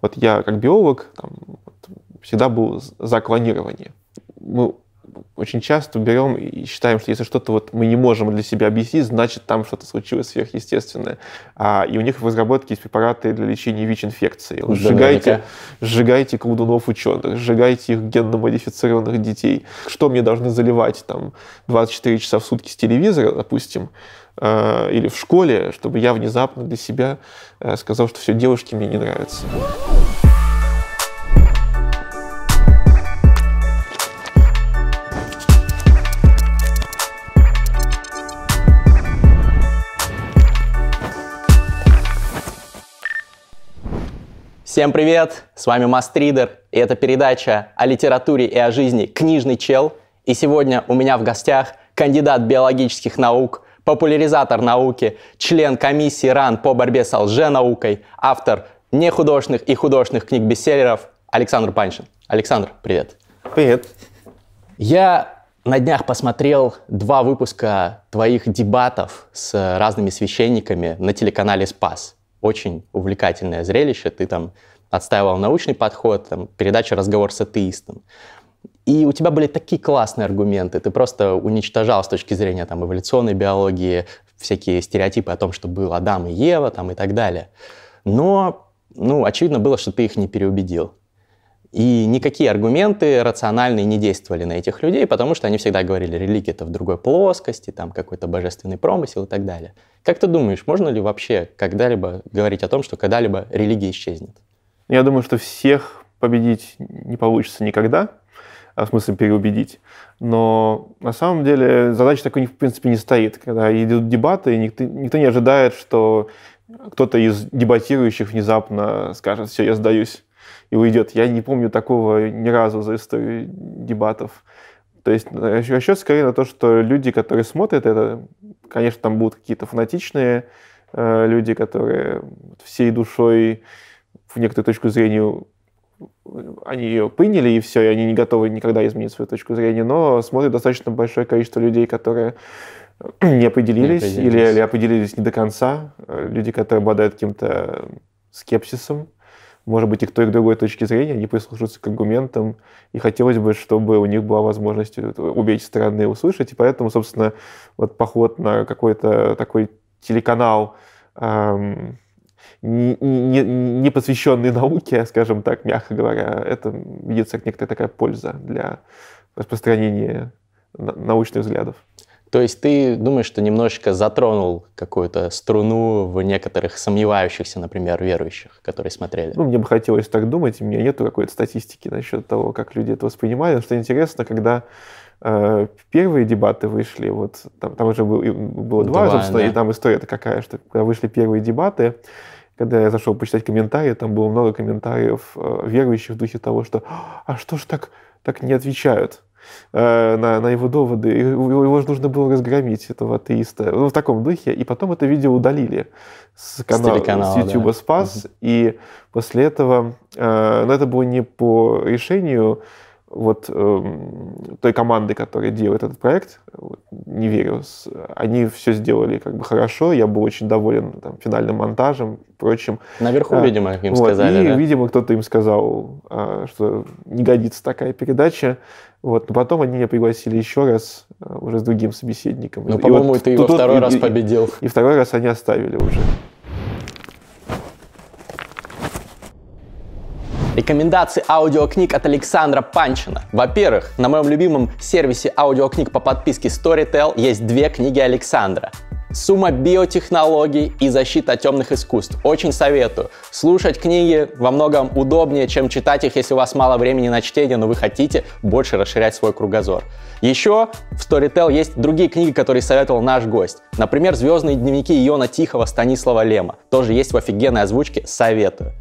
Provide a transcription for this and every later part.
вот я как биолог там, всегда был за клонирование. Мы очень часто берем и считаем, что если что-то вот мы не можем для себя объяснить, значит там что-то случилось сверхъестественное. А, и у них в разработке есть препараты для лечения ВИЧ-инфекции. Сжигайте, сжигайте колдунов ученых, сжигайте их генно-модифицированных детей. Что мне должны заливать там 24 часа в сутки с телевизора, допустим, или в школе, чтобы я внезапно для себя э, сказал, что все, девушки мне не нравятся. Всем привет! С вами Мастридер, и это передача о литературе и о жизни «Книжный чел». И сегодня у меня в гостях кандидат биологических наук, популяризатор науки, член комиссии РАН по борьбе с лженаукой, автор нехудожественных и художественных книг-бестселлеров Александр Паншин. Александр, привет. Привет. Я на днях посмотрел два выпуска твоих дебатов с разными священниками на телеканале «Спас» очень увлекательное зрелище. Ты там отстаивал научный подход, там, передача «Разговор с атеистом». И у тебя были такие классные аргументы. Ты просто уничтожал с точки зрения там, эволюционной биологии всякие стереотипы о том, что был Адам и Ева там, и так далее. Но ну, очевидно было, что ты их не переубедил. И никакие аргументы рациональные не действовали на этих людей, потому что они всегда говорили, религия это в другой плоскости, там какой-то божественный промысел и так далее. Как ты думаешь, можно ли вообще когда-либо говорить о том, что когда-либо религия исчезнет? Я думаю, что всех победить не получится никогда, в смысле переубедить. Но на самом деле задача такой, в принципе, не стоит. Когда идут дебаты, никто, никто не ожидает, что кто-то из дебатирующих внезапно скажет, все, я сдаюсь и уйдет. Я не помню такого ни разу за историю дебатов. То есть расчет скорее на то, что люди, которые смотрят это, конечно, там будут какие-то фанатичные э, люди, которые всей душой в некоторую точку зрения они ее приняли, и все, и они не готовы никогда изменить свою точку зрения, но смотрят достаточно большое количество людей, которые не определились, не определились. Или, или определились не до конца, э, люди, которые обладают каким-то скепсисом, может быть, и к той, и к другой точке зрения, они прислушиваются к аргументам, и хотелось бы, чтобы у них была возможность обе эти стороны услышать, и поэтому, собственно, вот поход на какой-то такой телеканал, эм, не, не, не посвященный науке, скажем так, мягко говоря, это видится как некоторая такая польза для распространения научных взглядов. То есть ты думаешь, что немножечко затронул какую-то струну в некоторых сомневающихся, например, верующих, которые смотрели? Ну, мне бы хотелось так думать, у меня нет какой-то статистики насчет того, как люди это воспринимали. Но что интересно, когда первые дебаты вышли, вот там, там уже был, было два, два собственно, да. и там история-то какая, что когда вышли первые дебаты, когда я зашел почитать комментарии, там было много комментариев э, верующих в духе того, что «А что ж так, так не отвечают?» Э, на, на его доводы. Его, его же нужно было разгромить, этого атеиста. Ну, в таком духе. И потом это видео удалили с, канала, с, с YouTube да. Спас. Угу. И после этого, э, но это было не по решению вот э, той команды, которая делает этот проект, не верю, они все сделали как бы хорошо, я был очень доволен там, финальным монтажем, прочим. Наверху, а, видимо, им вот, сказали, И, да? видимо, кто-то им сказал, а, что не годится такая передача. Вот, но потом они меня пригласили еще раз, а, уже с другим собеседником. Ну, по-моему, вот, ты его второй и, раз победил. И, и второй раз они оставили уже. Рекомендации аудиокниг от Александра Панчина. Во-первых, на моем любимом сервисе аудиокниг по подписке Storytel есть две книги Александра. Сумма биотехнологий и защита темных искусств. Очень советую. Слушать книги во многом удобнее, чем читать их, если у вас мало времени на чтение, но вы хотите больше расширять свой кругозор. Еще в Storytel есть другие книги, которые советовал наш гость. Например, «Звездные дневники Иона Тихого» Станислава Лема. Тоже есть в офигенной озвучке, советую.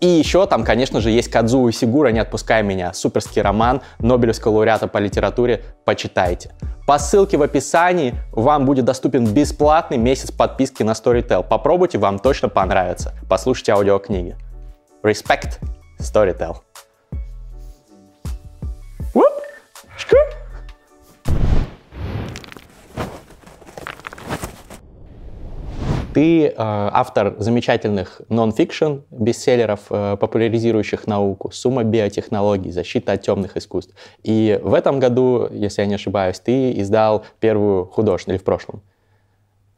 И еще там, конечно же, есть Кадзу Сигура «Не отпускай меня». Суперский роман Нобелевского лауреата по литературе. Почитайте. По ссылке в описании вам будет доступен бесплатный месяц подписки на Storytel. Попробуйте, вам точно понравится. Послушайте аудиокниги. Respect Storytel. Ты Ты э, автор замечательных нон-фикшн, бестселлеров, э, популяризирующих науку, «Сумма биотехнологий», «Защита от темных искусств». И в этом году, если я не ошибаюсь, ты издал первую художественную, или в прошлом?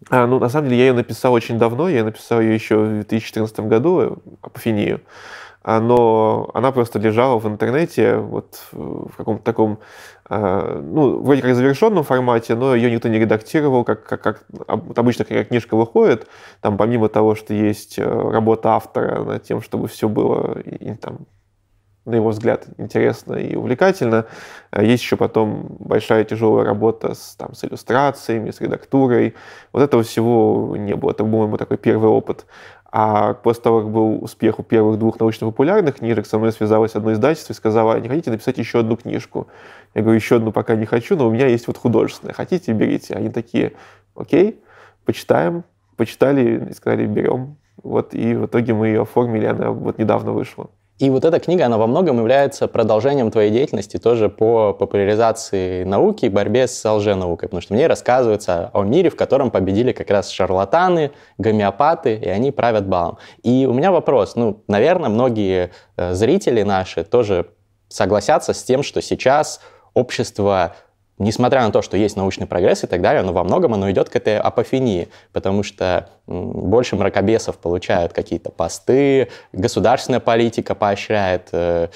А, ну, на самом деле, я ее написал очень давно, я написал ее еще в 2014 году, апофению. А, но она просто лежала в интернете вот в каком-то таком, а, ну, вроде как завершенном формате, но ее никто не редактировал, как, как, как обычно, когда книжка выходит, там помимо того, что есть э, работа автора над тем, чтобы все было и, там, на его взгляд, интересно и увлекательно. А есть еще потом большая тяжелая работа с, там, с иллюстрациями, с редактурой. Вот этого всего не было. Это, по-моему, такой первый опыт. А после того, как был успех у первых двух научно-популярных книжек, со мной связалось одно издательство и сказала, не хотите написать еще одну книжку? Я говорю, еще одну пока не хочу, но у меня есть вот художественная. Хотите, берите. Они такие, окей, почитаем. Почитали и сказали, берем. Вот, и в итоге мы ее оформили, она вот недавно вышла. И вот эта книга, она во многом является продолжением твоей деятельности тоже по популяризации науки и борьбе с лженаукой, потому что в ней рассказывается о мире, в котором победили как раз шарлатаны, гомеопаты, и они правят балом. И у меня вопрос, ну, наверное, многие э, зрители наши тоже согласятся с тем, что сейчас общество несмотря на то, что есть научный прогресс и так далее, но во многом оно идет к этой апофении, потому что больше мракобесов получают какие-то посты, государственная политика поощряет э,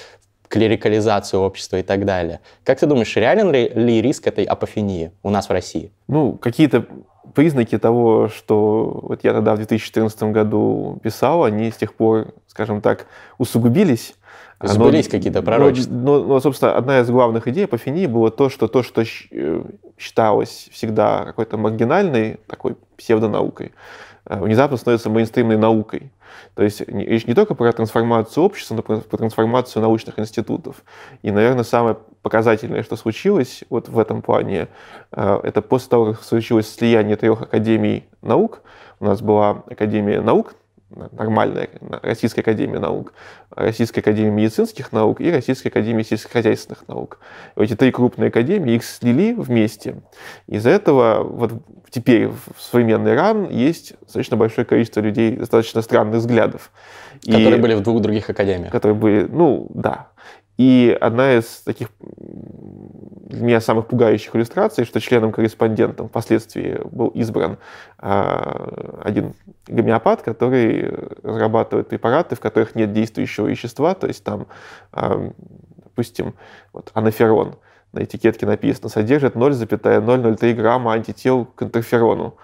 клерикализацию общества и так далее. Как ты думаешь, реален ли, ли риск этой апофении у нас в России? Ну, какие-то признаки того, что вот я тогда в 2014 году писал, они с тех пор, скажем так, усугубились. Сбылись какие-то пророчества. Но, но, но, собственно, одна из главных идей апофении было то, что то, что э, считалось всегда какой-то маргинальной такой псевдонаукой, э, внезапно становится мейнстримной наукой. То есть речь не только про трансформацию общества, но про, про трансформацию научных институтов. И, наверное, самое показательное, что случилось вот в этом плане, э, это после того, как случилось слияние трех академий наук. У нас была Академия наук, нормальная Российская Академия Наук, Российская Академия Медицинских Наук и Российская Академия Сельскохозяйственных Наук. Эти три крупные академии их слили вместе. Из-за этого вот теперь в современный РАН есть достаточно большое количество людей достаточно странных взглядов. Которые и, были в двух других академиях. Которые были, ну, да. И одна из таких для меня самых пугающих иллюстраций, что членом-корреспондентом впоследствии был избран а, один гомеопат, который разрабатывает препараты, в которых нет действующего вещества, то есть там, а, допустим, вот анаферон на этикетке написано, содержит 0,003 грамма антител к интерферону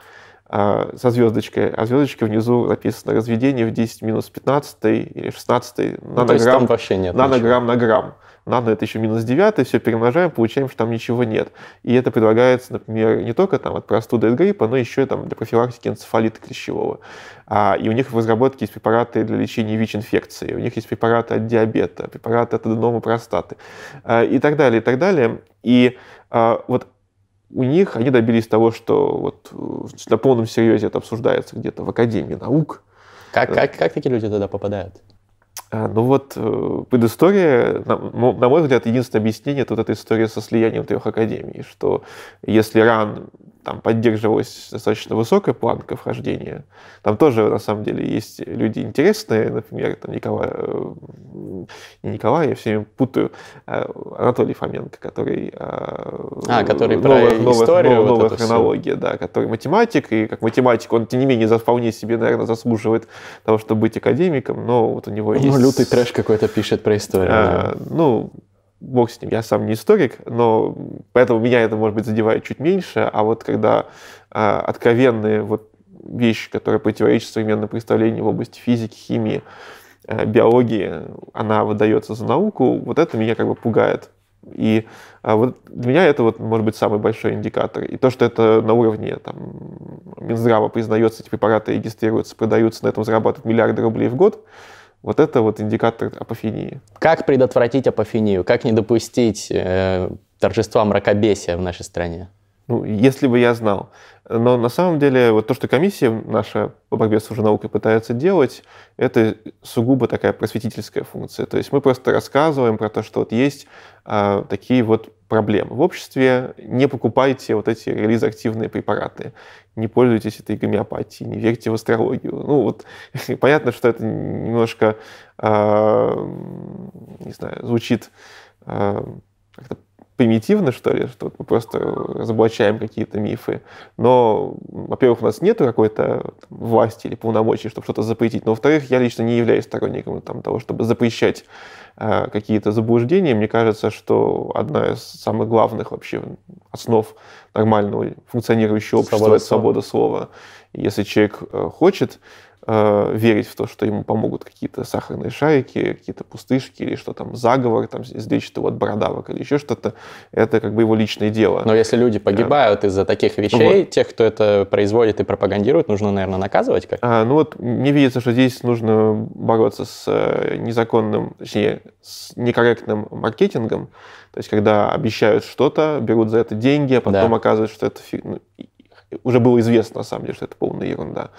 со звездочкой, а звездочкой внизу написано разведение в 10 минус 15 или 16 нанограмм, ну, там вообще нет нанограмм на грамм нано это еще минус 9, все перемножаем, получаем, что там ничего нет. И это предлагается, например, не только там, от простуды и гриппа, но еще там, для профилактики энцефалита клещевого. А, и у них в разработке есть препараты для лечения ВИЧ-инфекции, у них есть препараты от диабета, препараты от аденома простаты а, и так далее, и так далее. И а, вот у них они добились того, что вот на полном серьезе это обсуждается где-то в Академии наук. Как, как, как такие люди туда попадают? А, ну вот э, предыстория, на, на мой взгляд, единственное объяснение это вот эта история со слиянием трех академий, что если РАН там поддерживалась достаточно высокая планка вхождения. Там тоже, на самом деле, есть люди интересные, например, там Николай, э, не Николай, я все время путаю, а Анатолий Фоменко, который... Э, а, который новая, про новая, историю. Новая, новая вот хронология, да, который математик, и как математик он, тем не менее, вполне себе, наверное, заслуживает того, чтобы быть академиком, но вот у него ну, есть... Ну, лютый трэш какой-то пишет про историю. А, да. Ну, бог с ним, я сам не историк, но поэтому меня это, может быть, задевает чуть меньше, а вот когда а, откровенные вот вещи, которые противоречат современным представлениям в области физики, химии, а, биологии, она выдается за науку, вот это меня как бы пугает. И а вот для меня это вот может быть самый большой индикатор. И то, что это на уровне там, Минздрава признается, эти препараты регистрируются, продаются, на этом зарабатывают миллиарды рублей в год, вот это вот индикатор апофении. Как предотвратить апофению? Как не допустить э, торжества мракобесия в нашей стране? Ну, если бы я знал. Но на самом деле вот то, что комиссия наша по борьбе с лженаукой пытается делать, это сугубо такая просветительская функция. То есть мы просто рассказываем про то, что вот есть а, такие вот проблемы. В обществе не покупайте вот эти релизоактивные препараты, не пользуйтесь этой гомеопатией, не верьте в астрологию. Ну вот понятно, что это немножко, а, не знаю, звучит а, как-то примитивно, что ли, что мы просто разоблачаем какие-то мифы. Но, во-первых, у нас нет какой-то власти или полномочий, чтобы что-то запретить. Но, во-вторых, я лично не являюсь сторонником там, того, чтобы запрещать э, какие-то заблуждения. Мне кажется, что одна из самых главных вообще основ нормального функционирующего общества это свобода слова. Если человек э, хочет Э, верить в то, что ему помогут какие-то сахарные шарики, какие-то пустышки или что там, заговор, там, излечит его от бородавок или еще что-то, это как бы его личное дело. Но если люди погибают из-за таких вещей, вот. тех, кто это производит и пропагандирует, нужно, наверное, наказывать как? А, ну вот мне видится, что здесь нужно бороться с э, незаконным, точнее, с некорректным маркетингом, то есть когда обещают что-то, берут за это деньги, а потом да. оказывается, что это ну, уже было известно, на самом деле, что это полная ерунда.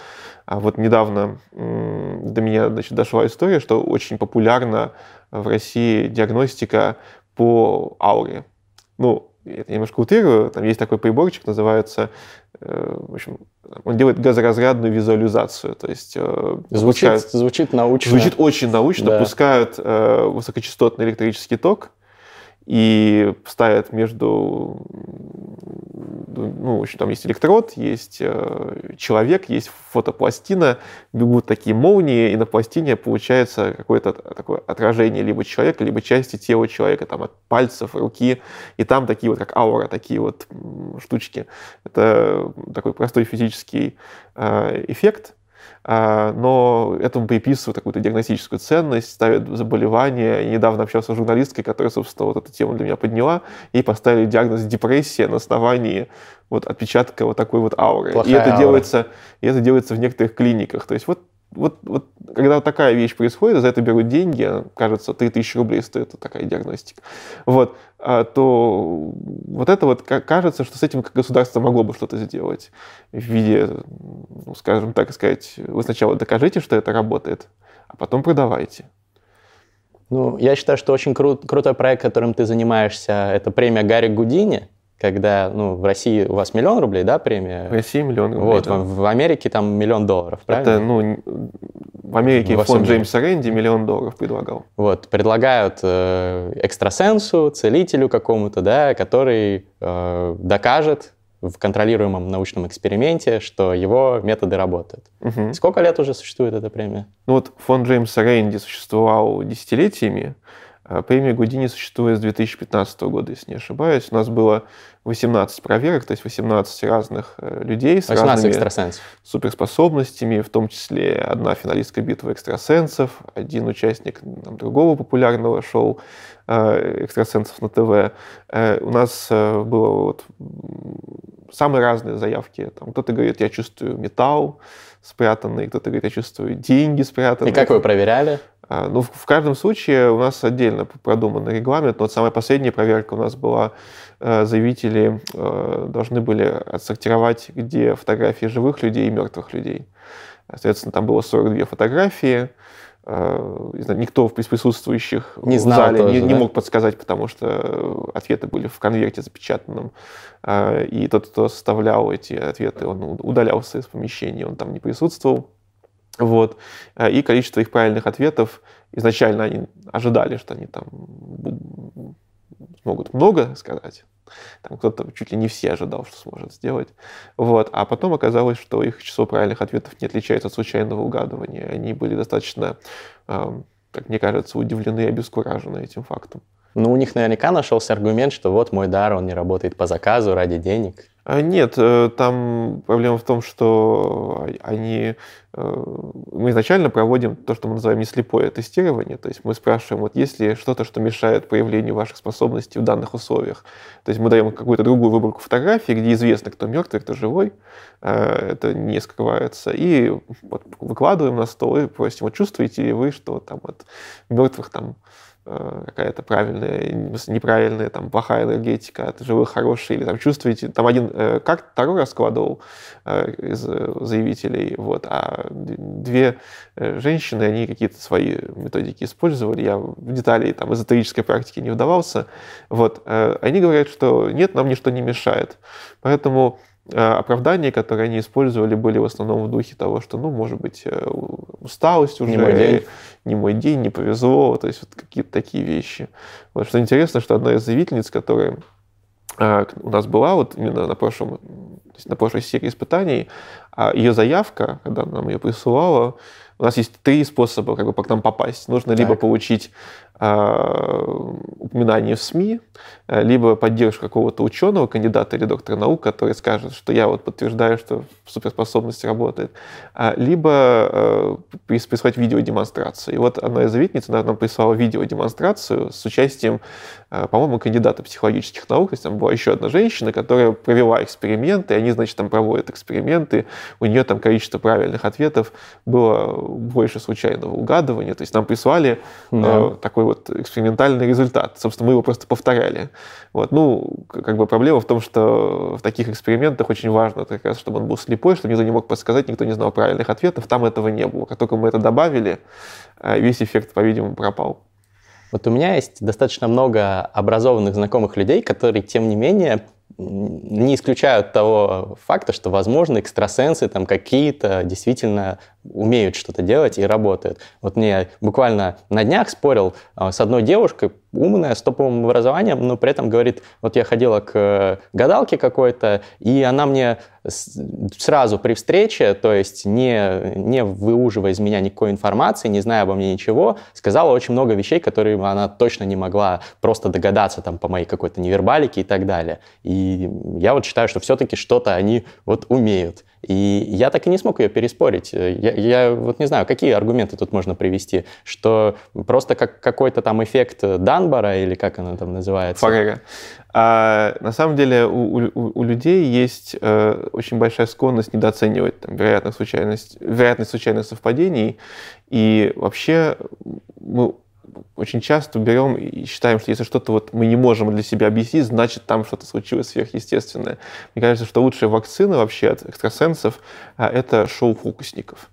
А вот недавно до меня значит, дошла история, что очень популярна в России диагностика по ауре. Ну, это немножко утрирую, там есть такой приборчик, называется, э, в общем, он делает газоразрядную визуализацию, то есть э, звучит, пускают, звучит научно. Звучит очень научно, да. пускают э, высокочастотный электрический ток, и ставят между, ну, в общем, там есть электрод, есть э, человек, есть фотопластина, бегут такие молнии, и на пластине получается какое-то такое отражение либо человека, либо части тела человека, там от пальцев, руки, и там такие вот, как аура, такие вот штучки. Это такой простой физический э, эффект, но этому приписывают какую-то диагностическую ценность, ставят заболевания. Я недавно общался с журналисткой, которая, собственно, вот эту тему для меня подняла, и поставили диагноз депрессия на основании вот отпечатка вот такой вот ауры. Плохая и это аура. делается, и это делается в некоторых клиниках. То есть вот вот, вот когда такая вещь происходит, за это берут деньги, кажется, 3000 рублей стоит такая диагностика, вот, а, то вот это вот кажется, что с этим государство могло бы что-то сделать в виде, ну, скажем так сказать, вы сначала докажите, что это работает, а потом продавайте. Ну, я считаю, что очень крут, крутой проект, которым ты занимаешься, это премия Гарри Гудини когда, ну, в России у вас миллион рублей, да, премия? В России миллион рублей, Вот, да. в, Америке там миллион долларов, правильно? Это, ну, в Америке Во фонд Джеймса Рэнди миллион долларов предлагал. Вот, предлагают э, экстрасенсу, целителю какому-то, да, который э, докажет в контролируемом научном эксперименте, что его методы работают. Угу. Сколько лет уже существует эта премия? Ну вот фонд Джеймса Рэнди существовал десятилетиями, премия Гудини существует с 2015 года, если не ошибаюсь. У нас было 18 проверок, то есть 18 разных э, людей с разными экстрасенсов. суперспособностями, в том числе одна финалистка битвы экстрасенсов, один участник там, другого популярного шоу э, экстрасенсов на ТВ. Э, у нас было вот самые разные заявки. Там кто-то говорит, я чувствую металл спрятанный, кто-то говорит, я чувствую деньги спрятанные. И как вы проверяли? А, ну, в каждом случае у нас отдельно продуманный регламент. Но вот самая последняя проверка у нас была, э, заявители э, должны были отсортировать, где фотографии живых людей и мертвых людей. Соответственно, там было 42 фотографии. Э, никто из присутствующих не в зале тоже, не, да? не мог подсказать, потому что ответы были в конверте запечатанном. И тот, кто составлял эти ответы, он удалялся из помещения, он там не присутствовал. Вот. Э, и количество их правильных ответов, изначально они ожидали, что они там смогут много сказать. Там кто-то чуть ли не все ожидал, что сможет сделать. Вот. А потом оказалось, что их число правильных ответов не отличается от случайного угадывания. Они были достаточно, как мне кажется, удивлены и обескуражены этим фактом. Ну, у них наверняка нашелся аргумент, что вот мой дар, он не работает по заказу ради денег. А, нет, э, там проблема в том, что они... Э, мы изначально проводим то, что мы называем неслепое тестирование. То есть мы спрашиваем, вот есть ли что-то, что мешает появлению ваших способностей в данных условиях. То есть мы даем какую-то другую выборку фотографий, где известно, кто мертвый, кто живой. Э, это не скрывается. И вот выкладываем на стол и просим, вот чувствуете ли вы, что там от мертвых там какая-то правильная, неправильная, там, плохая энергетика от живых, хорошая, или там чувствуете, там один э, как Таро раскладывал э, из заявителей, вот, а две женщины, они какие-то свои методики использовали, я в детали там эзотерической практики не вдавался, вот, они говорят, что нет, нам ничто не мешает, поэтому оправдания, которые они использовали, были в основном в духе того, что, ну, может быть, усталость уже, не мой день, не, мой день, не повезло, то есть вот какие-то такие вещи. Вот что интересно, что одна из заявительниц, которая а, у нас была вот именно на, прошлом, на прошлой серии испытаний, а ее заявка, когда она нам ее присылала, у нас есть три способа как бы, к нам попасть. Нужно так. либо получить упоминание в СМИ, э, либо поддержку какого-то ученого, кандидата или доктора наук, который скажет, что я вот подтверждаю, что суперспособность работает, а, либо прислать видеодемонстрацию. И вот одна из заветниц нам прислала видеодемонстрацию с участием, по-моему, кандидата психологических наук, то есть там была еще одна женщина, которая провела эксперименты, и они, значит, там проводят эксперименты, у нее там количество правильных ответов было больше случайного угадывания. То есть нам прислали да. э, такой вот экспериментальный результат. Собственно, мы его просто повторяли. Вот. Ну, как бы проблема в том, что в таких экспериментах очень важно, как раз, чтобы он был слепой, чтобы никто не мог подсказать, никто не знал правильных ответов. Там этого не было. Как только мы это добавили, э, весь эффект, по-видимому, пропал. Вот у меня есть достаточно много образованных знакомых людей, которые, тем не менее, не исключают того факта, что, возможно, экстрасенсы там какие-то действительно умеют что-то делать и работают. Вот мне буквально на днях спорил а, с одной девушкой, умная, с топовым образованием, но при этом говорит, вот я ходила к э, гадалке какой-то, и она мне сразу при встрече, то есть не, не выуживая из меня никакой информации, не зная обо мне ничего, сказала очень много вещей, которые она точно не могла просто догадаться там по моей какой-то невербалике и так далее. И я вот считаю, что все-таки что-то они вот умеют. И я так и не смог ее переспорить. Я, я вот не знаю, какие аргументы тут можно привести, что просто как какой-то там эффект Данбара или как оно там называется. А, на самом деле у, у, у людей есть э, очень большая склонность недооценивать там, вероятность, вероятность случайных совпадений. И вообще мы очень часто берем и считаем, что если что-то вот мы не можем для себя объяснить, значит там что-то случилось сверхъестественное. Мне кажется, что лучшая вакцина вообще от экстрасенсов а, — это шоу фокусников.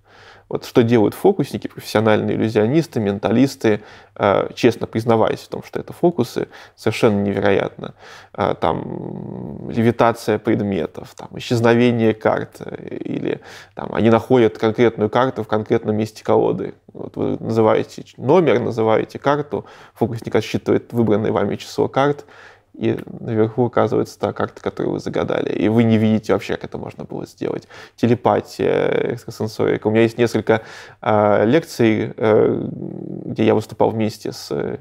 Вот что делают фокусники, профессиональные иллюзионисты, менталисты, э, честно признаваясь в том, что это фокусы, совершенно невероятно. Э, там левитация предметов, там, исчезновение карт, э, или там, они находят конкретную карту в конкретном месте колоды. Вот вы называете номер, называете карту, фокусник отсчитывает выбранное вами число карт, и наверху оказывается та карта, которую вы загадали, и вы не видите вообще, как это можно было сделать. Телепатия, экстрасенсорика. У меня есть несколько э, лекций, э, где я выступал вместе с э,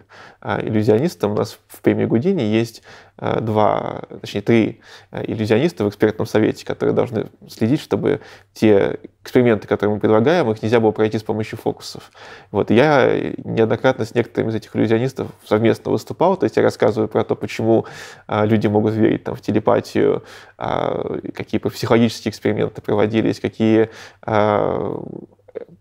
иллюзионистом. У нас в премии Гудини есть два, точнее, три э, иллюзиониста в экспертном совете, которые должны следить, чтобы те эксперименты, которые мы предлагаем, их нельзя было пройти с помощью фокусов. Вот, я неоднократно с некоторыми из этих иллюзионистов совместно выступал, то есть я рассказываю про то, почему а, люди могут верить там, в телепатию, а, какие психологические эксперименты проводились, какие а,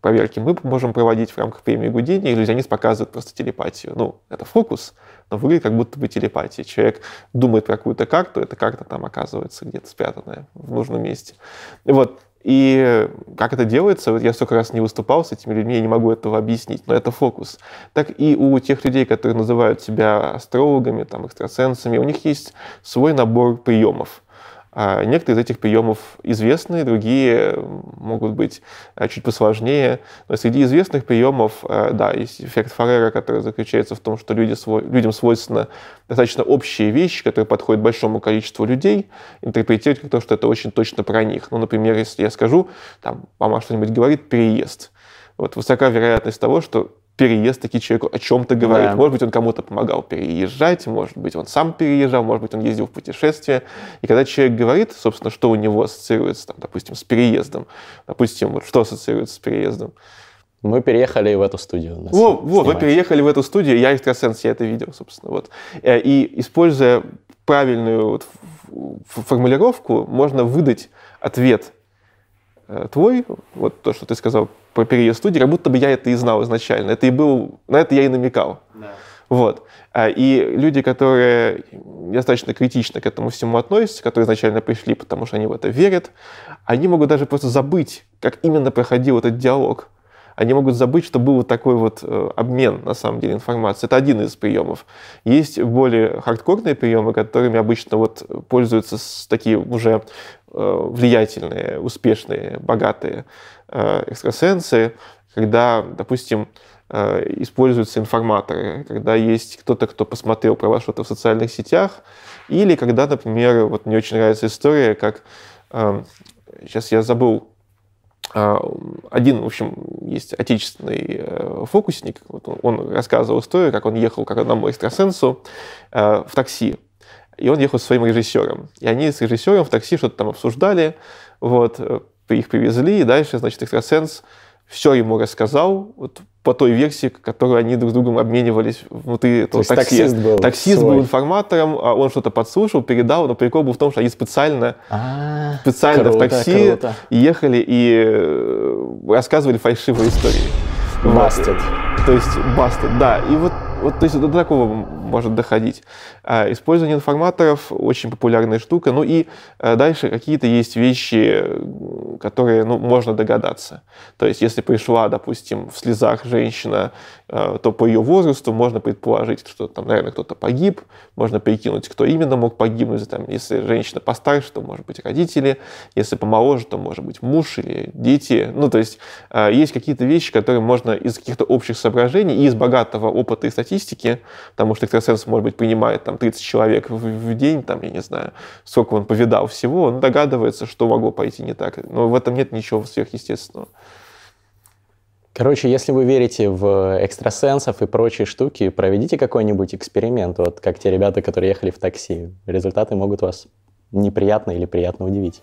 проверки мы можем проводить в рамках премии Гудини, иллюзионист показывает просто телепатию. Ну, это фокус, но выглядит как будто бы телепатия. Человек думает про какую-то карту, эта карта там оказывается где-то спрятанная в нужном месте. Вот, и как это делается, вот я столько раз не выступал с этими людьми, я не могу этого объяснить, но это фокус. Так и у тех людей, которые называют себя астрологами, там, экстрасенсами, у них есть свой набор приемов. А некоторые из этих приемов известны, другие могут быть а, чуть посложнее. Но среди известных приемов, а, да, есть эффект Фарера, который заключается в том, что люди, людям свойственно достаточно общие вещи, которые подходят большому количеству людей, интерпретировать как то, что это очень точно про них. Ну, например, если я скажу, там, мама что-нибудь говорит, переезд. Вот высока вероятность того, что переезд таки человеку о чем-то говорит. Да. Может быть, он кому-то помогал переезжать, может быть, он сам переезжал, может быть, он ездил в путешествие. И когда человек говорит, собственно, что у него ассоциируется, там, допустим, с переездом, допустим, вот что ассоциируется с переездом, мы переехали в эту студию. Вот, вот, вы переехали в эту студию, я экстрасенс, я это видел, собственно. Вот. Э, и используя правильную вот формулировку, можно выдать ответ Э, твой, вот то, что ты сказал про переезд студии, как будто бы я это и знал изначально. Это и был, на это я и намекал. Да. Вот. А, и люди, которые достаточно критично к этому всему относятся, которые изначально пришли, потому что они в это верят, они могут даже просто забыть, как именно проходил этот диалог. Они могут забыть, что был вот такой вот э, обмен, на самом деле, информацией. Это один из приемов. Есть более хардкорные приемы, которыми обычно вот пользуются такие уже влиятельные, успешные, богатые э, экстрасенсы, когда, допустим, Э, используются информаторы, когда есть кто-то, кто посмотрел про вас что-то в социальных сетях, или когда, например, вот мне очень нравится история, как сейчас я забыл, э, один, в общем, есть отечественный э, фокусник, вот он рассказывал историю, как он ехал к одному экстрасенсу в такси, и он ехал со своим режиссером. И они с режиссером в такси что-то там обсуждали, вот, их привезли, и дальше, значит, экстрасенс все ему рассказал, вот по той версии, которую они друг с другом обменивались внутри этого То такси. Таксист был, таксист был информатором, а он что-то подслушал, передал, но прикол был в том, что они специально, А-а-а, специально круто, в такси круто. ехали и э, рассказывали фальшивые истории. Бастед. Вот. То есть бастед, да. И вот вот, то есть до такого может доходить. А, использование информаторов очень популярная штука. Ну и а, дальше какие-то есть вещи, которые ну, можно догадаться. То есть если пришла, допустим, в слезах женщина, то по ее возрасту можно предположить, что там, наверное, кто-то погиб, можно прикинуть, кто именно мог погибнуть. Там, если женщина постарше, то, может быть, родители, если помоложе, то, может быть, муж или дети. Ну, то есть есть какие-то вещи, которые можно из каких-то общих соображений и из богатого опыта и статистики потому что экстрасенс, может быть, принимает там 30 человек в, в день, там, я не знаю, сколько он повидал всего, он догадывается, что могло пойти не так. Но в этом нет ничего сверхъестественного. Короче, если вы верите в экстрасенсов и прочие штуки, проведите какой-нибудь эксперимент, вот как те ребята, которые ехали в такси. Результаты могут вас неприятно или приятно удивить.